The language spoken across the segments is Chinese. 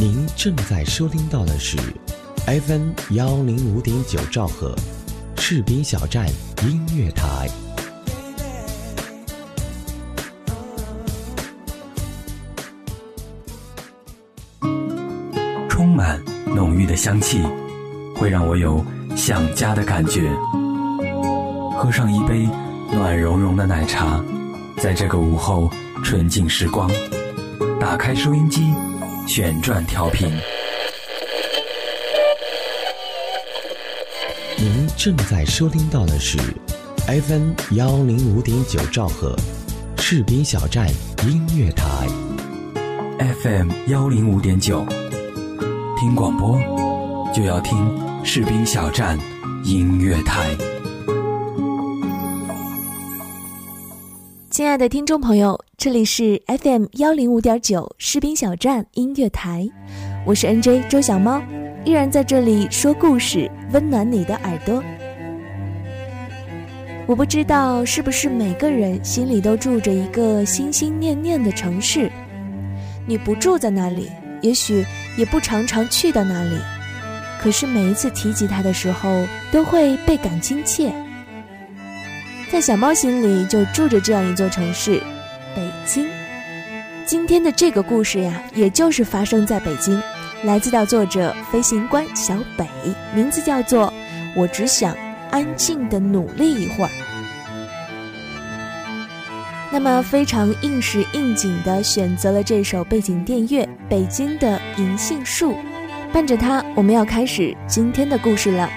您正在收听到的是 FM 幺零五点九兆赫，赤兵小站音乐台。充满浓郁的香气，会让我有想家的感觉。喝上一杯暖融融的奶茶，在这个午后纯净时光，打开收音机，旋转调频。您正在收听到的是 FM 幺零五点九兆赫，士兵小站音乐台。FM 幺零五点九，听广播就要听士兵小站音乐台。亲爱的听众朋友，这里是 FM 幺零五点九士兵小站音乐台，我是 NJ 周小猫，依然在这里说故事，温暖你的耳朵。我不知道是不是每个人心里都住着一个心心念念的城市，你不住在那里，也许也不常常去到那里，可是每一次提及它的时候，都会倍感亲切。在小猫心里就住着这样一座城市，京。今天的这个故事呀，也就是发生在北京，来自到作者飞行官小北，名字叫做《我只想安静的努力一会儿》。那么非常应时应景的选择了这首背景电乐《北京的银杏树》，伴着它，我们要开始今天的故事了。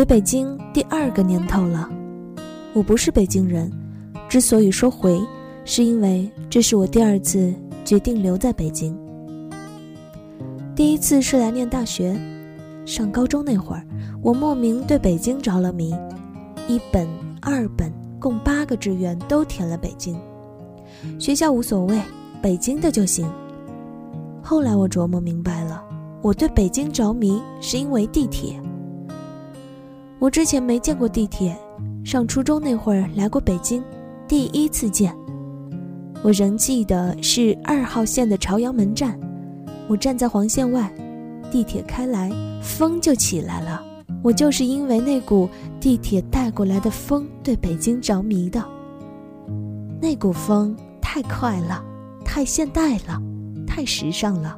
回北京第二个年头了，我不是北京人。之所以说回，是因为这是我第二次决定留在北京。第一次是来念大学，上高中那会儿，我莫名对北京着了迷，一本、二本共八个志愿都填了北京。学校无所谓，北京的就行。后来我琢磨明白了，我对北京着迷是因为地铁。我之前没见过地铁，上初中那会儿来过北京，第一次见。我仍记得是二号线的朝阳门站，我站在黄线外，地铁开来，风就起来了。我就是因为那股地铁带过来的风，对北京着迷的。那股风太快了，太现代了，太时尚了，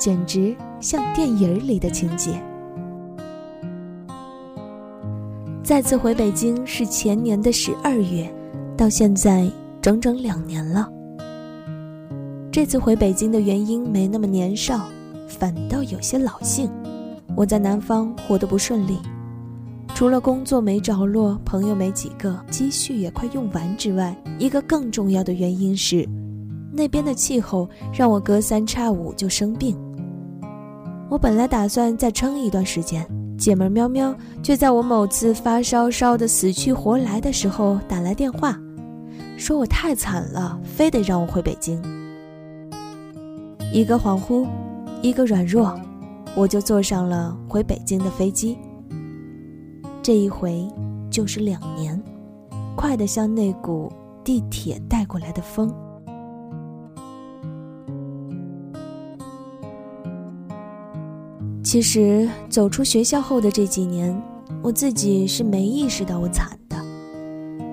简直像电影里的情节。再次回北京是前年的十二月，到现在整整两年了。这次回北京的原因没那么年少，反倒有些老性。我在南方活得不顺利，除了工作没着落，朋友没几个，积蓄也快用完之外，一个更重要的原因是，那边的气候让我隔三差五就生病。我本来打算再撑一段时间。姐们喵喵却在我某次发烧烧得死去活来的时候打来电话，说我太惨了，非得让我回北京。一个恍惚，一个软弱，我就坐上了回北京的飞机。这一回就是两年，快得像那股地铁带过来的风。其实走出学校后的这几年，我自己是没意识到我惨的。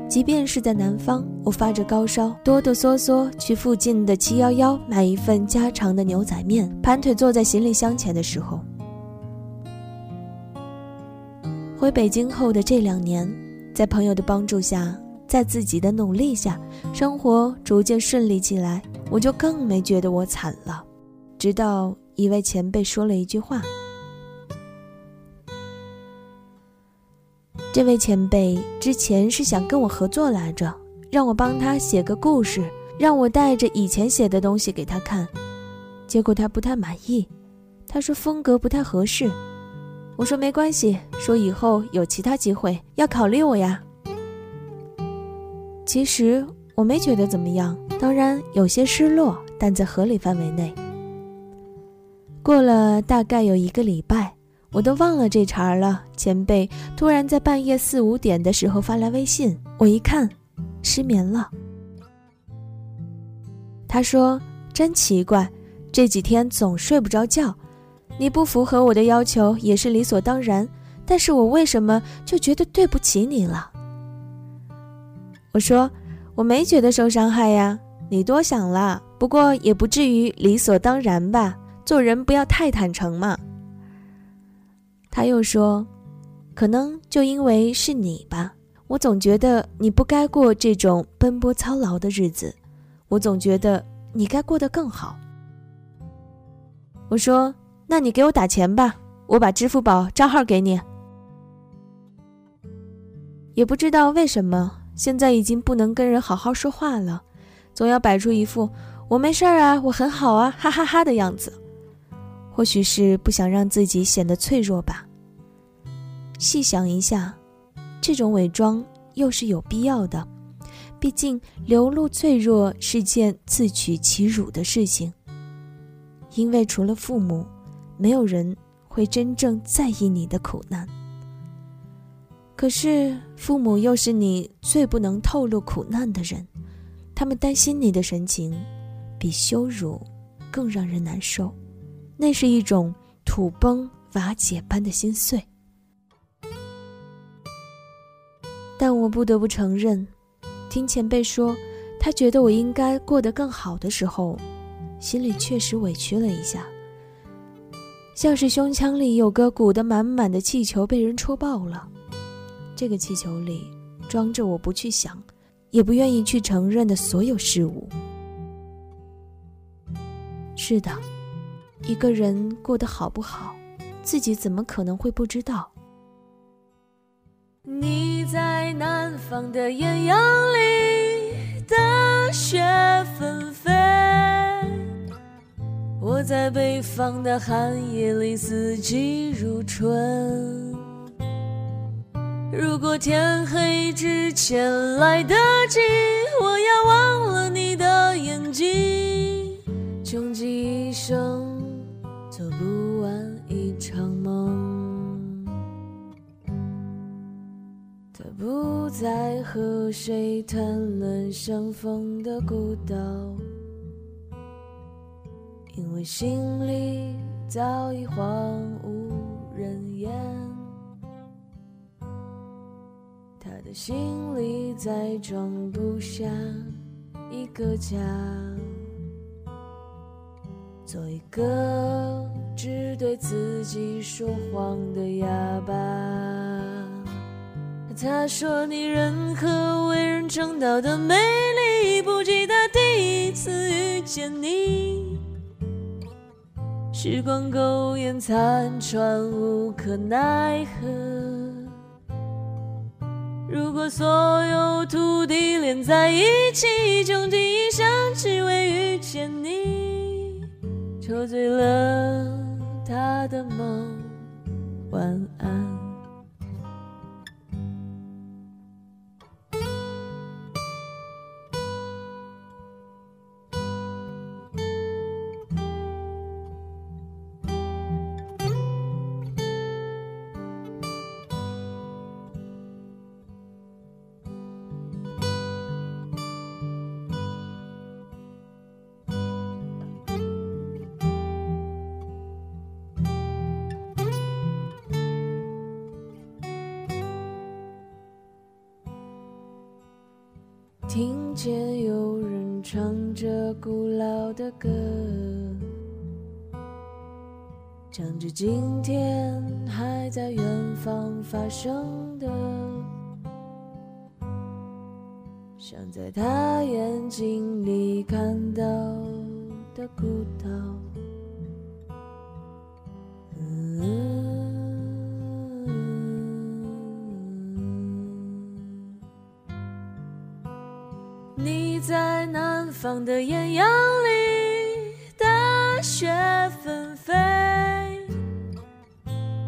即便是在南方，我发着高烧，哆哆嗦嗦去附近的七幺幺买一份家常的牛仔面，盘腿坐在行李箱前的时候，回北京后的这两年，在朋友的帮助下，在自己的努力下，生活逐渐顺利起来，我就更没觉得我惨了。直到一位前辈说了一句话。这位前辈之前是想跟我合作来着，让我帮他写个故事，让我带着以前写的东西给他看。结果他不太满意，他说风格不太合适。我说没关系，说以后有其他机会要考虑我呀。其实我没觉得怎么样，当然有些失落，但在合理范围内。过了大概有一个礼拜，我都忘了这茬了。前辈突然在半夜四五点的时候发来微信，我一看，失眠了。他说：“真奇怪，这几天总睡不着觉。你不符合我的要求也是理所当然，但是我为什么就觉得对不起你了？”我说：“我没觉得受伤害呀，你多想了。不过也不至于理所当然吧，做人不要太坦诚嘛。”他又说：“可能就因为是你吧，我总觉得你不该过这种奔波操劳的日子。”我总觉得你该过得更好。我说：“那你给我打钱吧，我把支付宝账号给你。”也不知道为什么，现在已经不能跟人好好说话了，总要摆出一副“我没事儿啊，我很好啊，哈哈哈”的样子。或许是不想让自己显得脆弱吧。细想一下，这种伪装又是有必要的。毕竟，流露脆弱是件自取其辱的事情。因为除了父母，没有人会真正在意你的苦难。可是，父母又是你最不能透露苦难的人，他们担心你的神情，比羞辱更让人难受。那是一种土崩瓦解般的心碎。但我不得不承认。听前辈说，他觉得我应该过得更好的时候，心里确实委屈了一下，像是胸腔里有个鼓得满满的气球被人戳爆了。这个气球里装着我不去想，也不愿意去承认的所有事物。是的，一个人过得好不好，自己怎么可能会不知道？你在南方的艳阳里，大雪纷飞；我在北方的寒夜里，四季如春。如果天黑之前来得及，我要忘了你的眼睛，穷极一生做不完一场梦。他不再和谁谈论相逢的孤岛，因为心里早已荒无人烟。他的心里再装不下一个家，做一个只对自己说谎的哑巴。他说：“你任何为人称道的美丽，不及他第一次遇见你。时光苟延残喘，无可奈何。如果所有土地连在一起，穷尽一生只为遇见你，抽醉了他的梦，晚想着今天还在远方发生的，想在他眼睛里看到的孤岛。你在南方的艳阳里，大雪纷飞；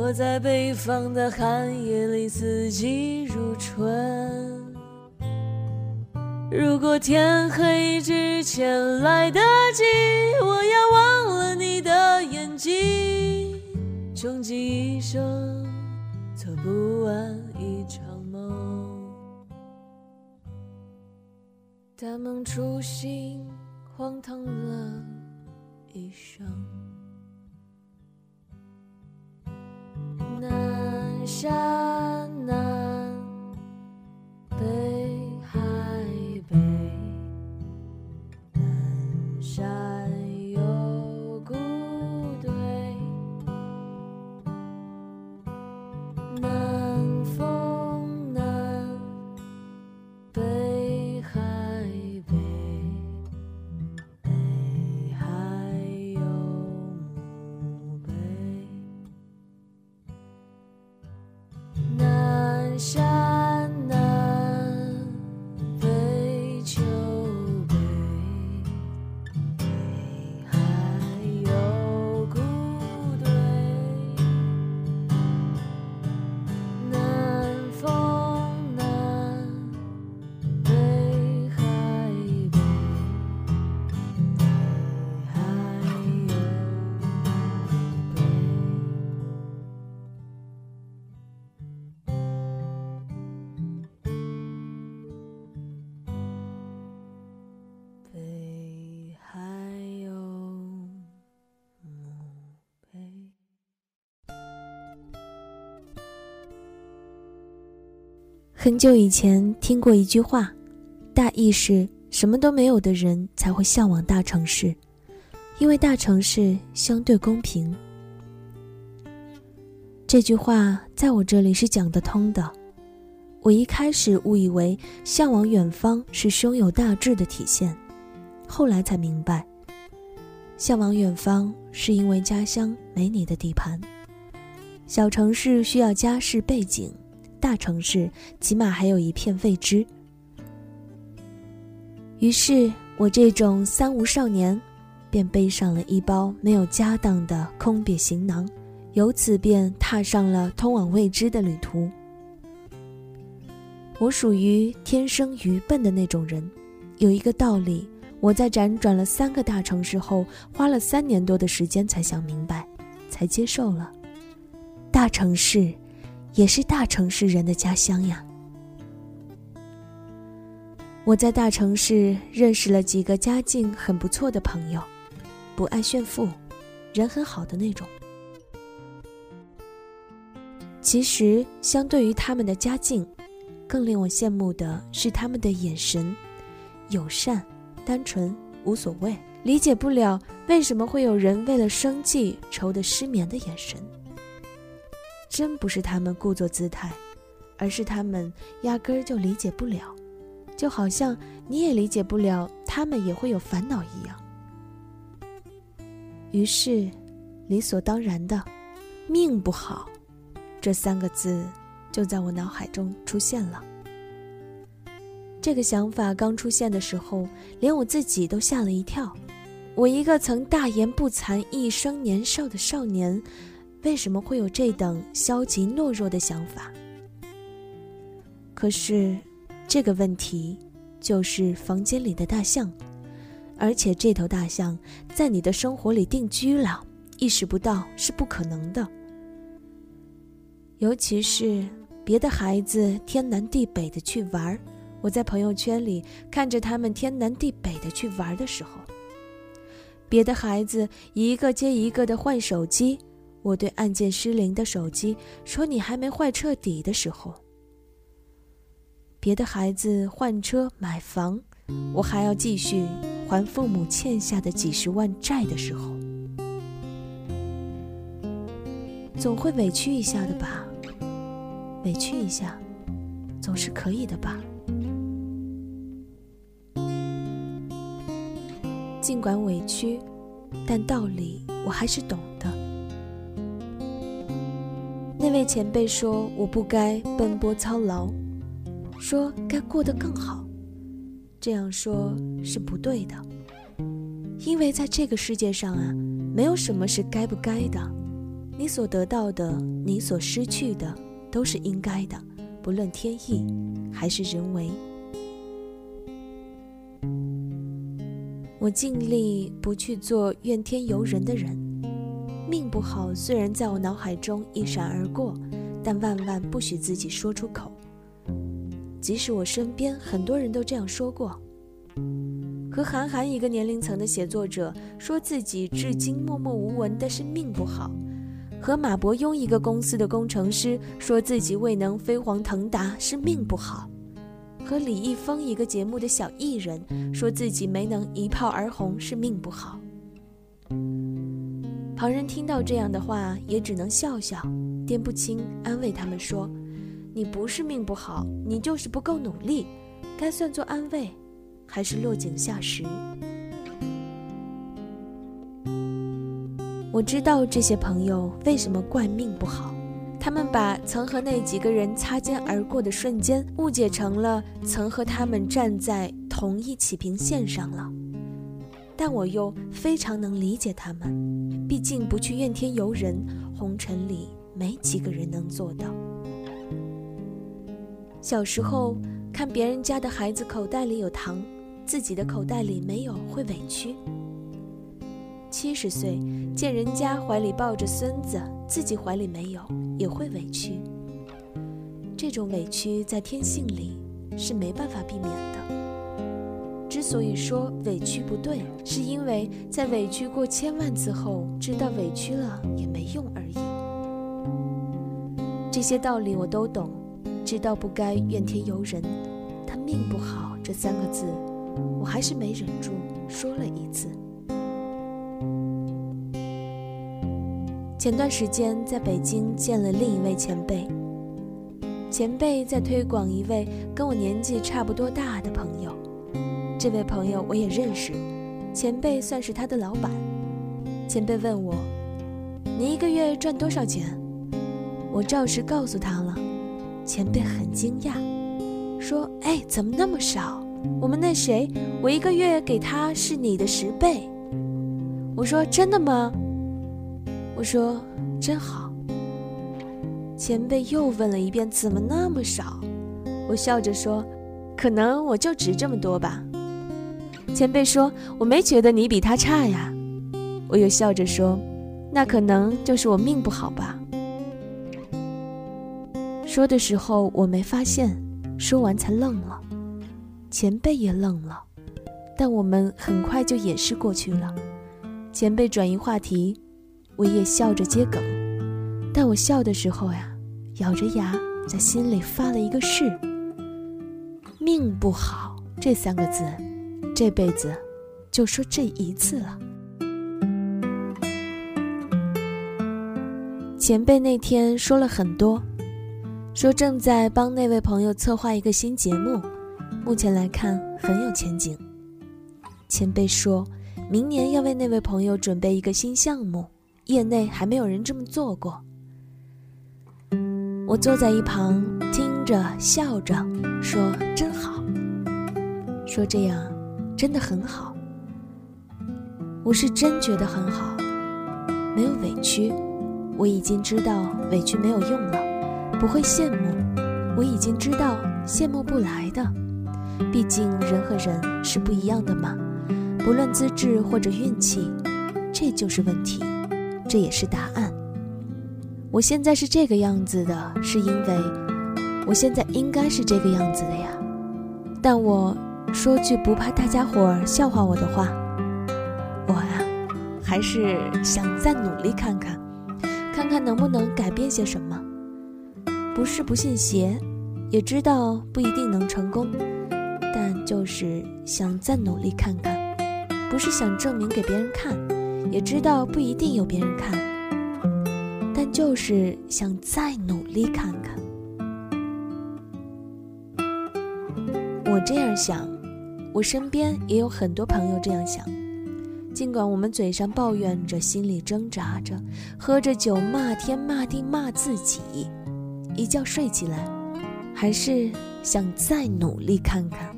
我在北方的寒夜里，四季如春。如果天黑之前来得及，我要忘了你的眼睛，穷极一生做不完一场梦。大梦初醒，荒唐了一生。南山南北海北，南山很久以前听过一句话，大意是什么都没有的人才会向往大城市，因为大城市相对公平。这句话在我这里是讲得通的。我一开始误以为向往远方是胸有大志的体现，后来才明白，向往远方是因为家乡没你的地盘。小城市需要家世背景，大城市起码还有一片未知。于是我这种三无少年，便背上了一包没有家当的空瘪行囊，由此便踏上了通往未知的旅途。我属于天生愚笨的那种人，有一个道理，我在辗转了三个大城市后，花了三年多的时间才想明白，才接受了。大城市，也是大城市人的家乡呀。我在大城市认识了几个家境很不错的朋友，不爱炫富，人很好的那种。其实，相对于他们的家境，更令我羡慕的是他们的眼神，友善、单纯、无所谓。理解不了为什么会有人为了生计愁得失眠的眼神。真不是他们故作姿态，而是他们压根儿就理解不了，就好像你也理解不了他们也会有烦恼一样。于是，理所当然的“命不好”这三个字就在我脑海中出现了。这个想法刚出现的时候，连我自己都吓了一跳。我一个曾大言不惭一生年少的少年，为什么会有这等消极懦弱的想法？可是，这个问题就是房间里的大象，而且这头大象在你的生活里定居了，意识不到是不可能的。尤其是别的孩子天南地北的去玩，我在朋友圈里看着他们天南地北的去玩的时候，别的孩子一个接一个的换手机，我对按键失灵的手机说：“你还没坏彻底”的时候，别的孩子换车买房，我还要继续还父母欠下的几十万债的时候，总会委屈一下的吧？委屈一下，总是可以的吧？尽管委屈，但道理我还是懂位前辈说我不该奔波操劳，说该过得更好。这样说是不对的，因为在这个世界上啊，没有什么是该不该的。你所得到的，你所失去的，都是应该的，不论天意还是人为。我尽力不去做怨天尤人的人。命不好，虽然在我脑海中一闪而过，但万万不许自己说出口。即使我身边很多人都这样说过。和韩寒一个年龄层的写作者说自己至今默默无闻的是命不好；和马伯庸一个公司的工程师说自己未能飞黄腾达是命不好。和李易峰一个节目的小艺人说自己没能一炮而红是命不好。旁人听到这样的话，也只能笑笑，掂不清安慰他们说：“你不是命不好，你就是不够努力。”该算作安慰，还是落井下石？我知道这些朋友为什么怪命不好。他们把曾和那几个人擦肩而过的瞬间误解成了曾和他们站在同一起平线上了，但我又非常能理解他们，毕竟不去怨天尤人，红尘里没几个人能做到。小时候看别人家的孩子口袋里有糖，自己的口袋里没有，会委屈。七十岁见人家怀里抱着孙子，自己怀里没有，也会委屈。这种委屈在天性里是没办法避免的。之所以说委屈不对，是因为在委屈过千万次后，知道委屈了也没用而已。这些道理我都懂，知道不该怨天尤人，但命不好这三个字，我还是没忍住说了一次。前段时间在北京见了另一位前辈，前辈在推广一位跟我年纪差不多大的朋友，这位朋友我也认识，前辈算是他的老板。前辈问我：“你一个月赚多少钱？”我照实告诉他了，前辈很惊讶，说：“哎，怎么那么少？我们那谁，我一个月给他是你的十倍。”我说：“真的吗？”我说：“真好。”前辈又问了一遍：“怎么那么少？”我笑着说：“可能我就值这么多吧。”前辈说：“我没觉得你比他差呀。”我又笑着说：“那可能就是我命不好吧。”说的时候我没发现，说完才愣了，前辈也愣了，但我们很快就掩饰过去了。前辈转移话题。我也笑着接梗，但我笑的时候呀，咬着牙在心里发了一个誓：命不好这三个字，这辈子就说这一次了。前辈那天说了很多，说正在帮那位朋友策划一个新节目，目前来看很有前景。前辈说明年要为那位朋友准备一个新项目。业内还没有人这么做过。我坐在一旁听着，笑着说：“真好。”说这样真的很好。我是真觉得很好，没有委屈。我已经知道委屈没有用了，不会羡慕。我已经知道羡慕不来的，毕竟人和人是不一样的嘛，不论资质或者运气，这就是问题。这也是答案。我现在是这个样子的，是因为我现在应该是这个样子的呀。但我说句不怕大家伙笑话我的话，我啊，还是想再努力看看，看看能不能改变些什么。不是不信邪，也知道不一定能成功，但就是想再努力看看，不是想证明给别人看。也知道不一定有别人看，但就是想再努力看看。我这样想，我身边也有很多朋友这样想。尽管我们嘴上抱怨着，心里挣扎着，喝着酒骂天骂地骂自己，一觉睡起来，还是想再努力看看。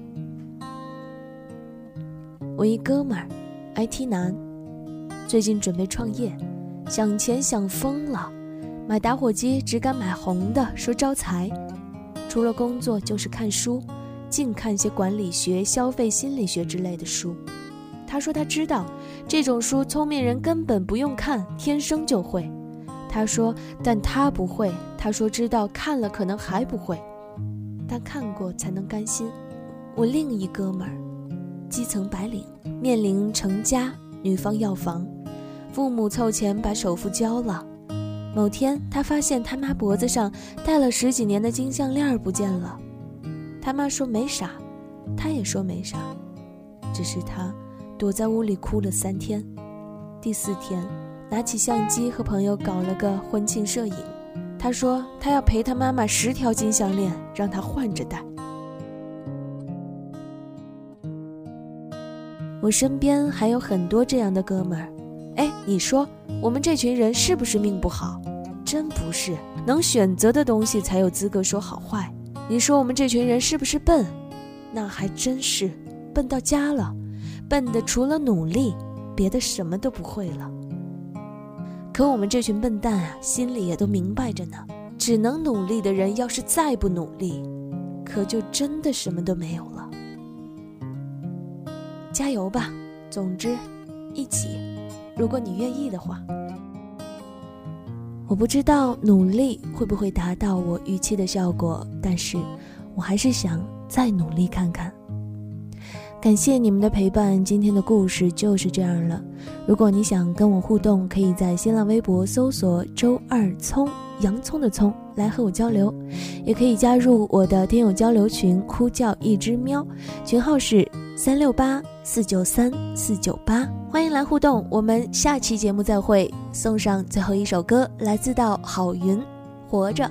我一哥们儿，IT 男，最近准备创业，想钱想疯了，买打火机只敢买红的，说招财。除了工作就是看书，净看些管理学、消费心理学之类的书。他说他知道这种书聪明人根本不用看，天生就会。他说，但他不会。他说知道看了可能还不会，但看过才能甘心。我另一哥们儿，基层白领，面临成家，女方要房，父母凑钱把首付交了。某天他发现他妈脖子上戴了十几年的金项链不见了，他妈说没啥，他也说没啥，只是他。躲在屋里哭了三天，第四天，拿起相机和朋友搞了个婚庆摄影。他说他要赔他妈妈十条金项链，让他换着戴。我身边还有很多这样的哥们儿。哎，你说我们这群人是不是命不好？真不是，能选择的东西才有资格说好坏。你说我们这群人是不是笨？那还真是笨到家了。笨的除了努力，别的什么都不会了。可我们这群笨蛋啊，心里也都明白着呢。只能努力的人，要是再不努力，可就真的什么都没有了。加油吧！总之，一起，如果你愿意的话。我不知道努力会不会达到我预期的效果，但是我还是想再努力看看。感谢你们的陪伴，今天的故事就是这样了。如果你想跟我互动，可以在新浪微博搜索“周二葱”（洋葱的葱）来和我交流，也可以加入我的听友交流群，呼叫一只喵，群号是三六八四九三四九八，欢迎来互动。我们下期节目再会，送上最后一首歌，来自到郝云，《活着》。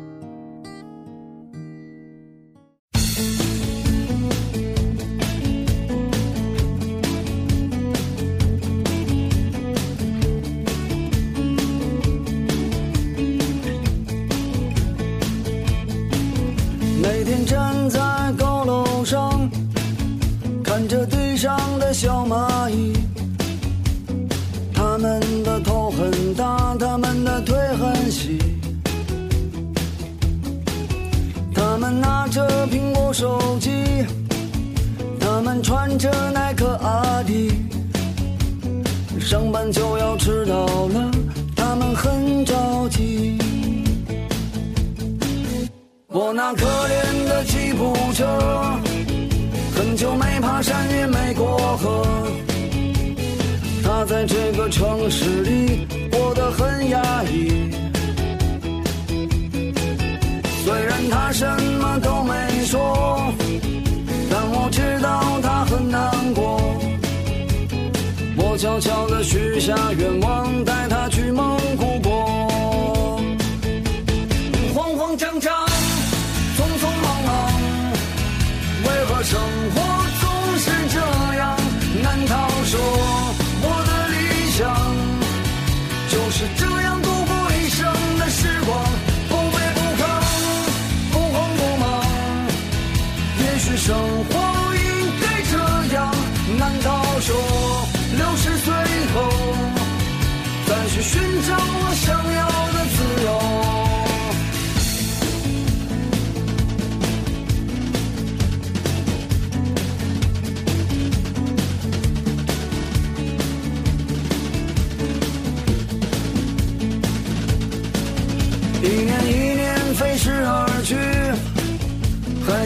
手机，他们穿着耐克阿迪，上班就要迟到了，他们很着急。我那可怜的吉普车。很久没爬山，也没过河。他在这个城市里过得很压抑。虽然他什么都没说，但我知道他很难过。我悄悄地许下愿望，带他去蒙古国。慌慌张张，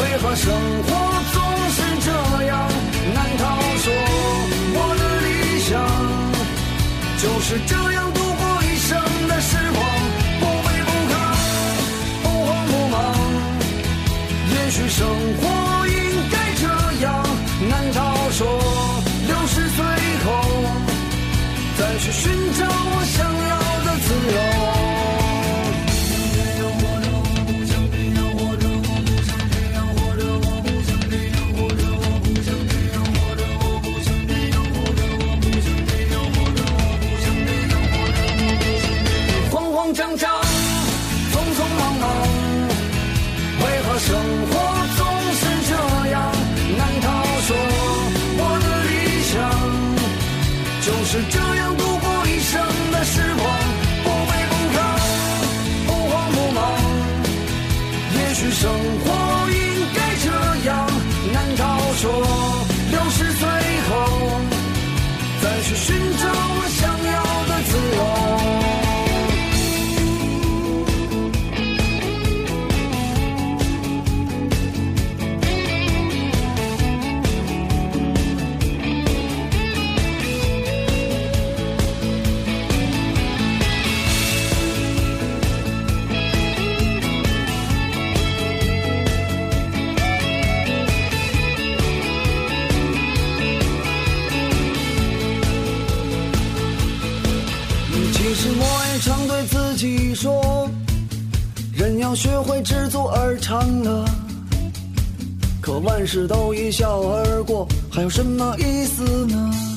为何生活总是这样难道说我的理想就是这样度过一生的时光不卑不亢不慌不忙也许生活应该这样难道说六十岁以后再去寻找我想要的自由事都一笑而过，还有什么意思呢？